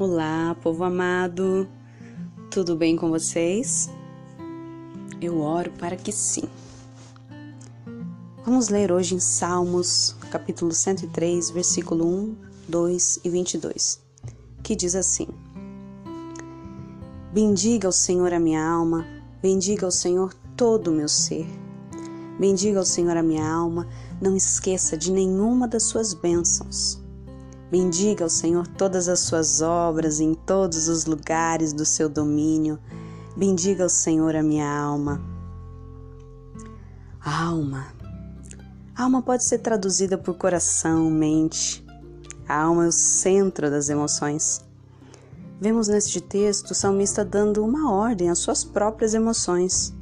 Olá, povo amado, tudo bem com vocês? Eu oro para que sim. Vamos ler hoje em Salmos, capítulo 103, versículo 1, 2 e 22, que diz assim: Bendiga o Senhor a minha alma, bendiga o Senhor todo o meu ser. Bendiga o Senhor a minha alma, não esqueça de nenhuma das suas bênçãos. Bendiga o Senhor todas as suas obras em todos os lugares do seu domínio. Bendiga o Senhor a minha alma. Alma. Alma pode ser traduzida por coração, mente. A alma é o centro das emoções. Vemos neste texto o salmista dando uma ordem às suas próprias emoções,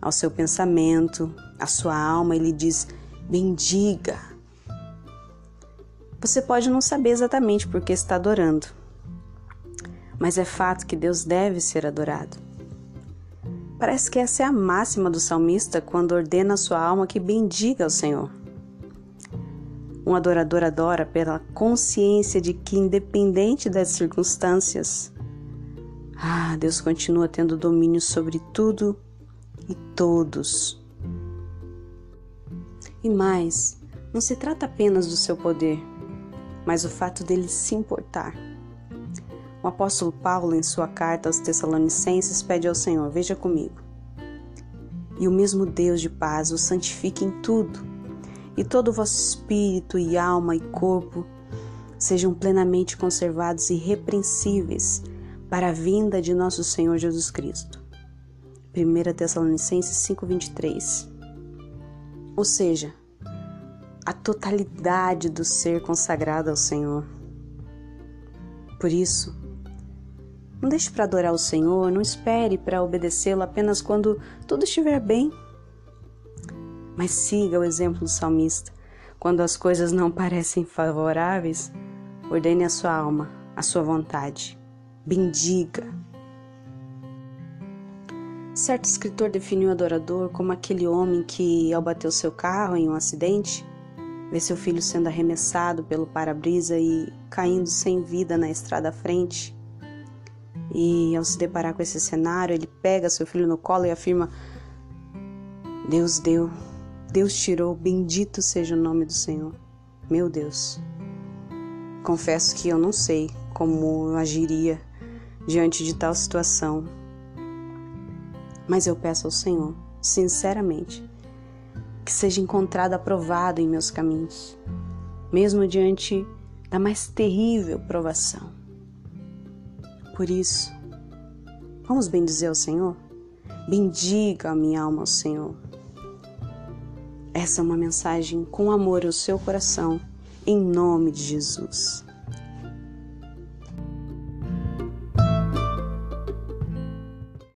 ao seu pensamento, à sua alma. Ele diz: bendiga, você pode não saber exatamente por que está adorando, mas é fato que Deus deve ser adorado. Parece que essa é a máxima do salmista quando ordena a sua alma que bendiga ao Senhor. Um adorador adora pela consciência de que, independente das circunstâncias, ah, Deus continua tendo domínio sobre tudo e todos. E mais, não se trata apenas do seu poder, mas o fato dele se importar. O apóstolo Paulo, em sua carta aos Tessalonicenses, pede ao Senhor: Veja comigo. E o mesmo Deus de paz o santifique em tudo, e todo o vosso espírito e alma e corpo sejam plenamente conservados e irrepreensíveis para a vinda de nosso Senhor Jesus Cristo. 1 Tessalonicenses 5:23. Ou seja, a totalidade do ser consagrado ao Senhor. Por isso, não deixe para adorar o Senhor, não espere para obedecê-lo apenas quando tudo estiver bem. Mas siga o exemplo do salmista. Quando as coisas não parecem favoráveis, ordene a sua alma, a sua vontade. Bendiga. Certo escritor definiu o adorador como aquele homem que, ao bater o seu carro em um acidente, vê seu filho sendo arremessado pelo para-brisa e caindo sem vida na estrada à frente. E ao se deparar com esse cenário, ele pega seu filho no colo e afirma: Deus deu, Deus tirou, bendito seja o nome do Senhor. Meu Deus. Confesso que eu não sei como eu agiria diante de tal situação, mas eu peço ao Senhor, sinceramente, que seja encontrado aprovado em meus caminhos, mesmo diante da mais terrível provação. Por isso, vamos bendizer ao Senhor? Bendiga a minha alma ao Senhor. Essa é uma mensagem com amor ao seu coração, em nome de Jesus.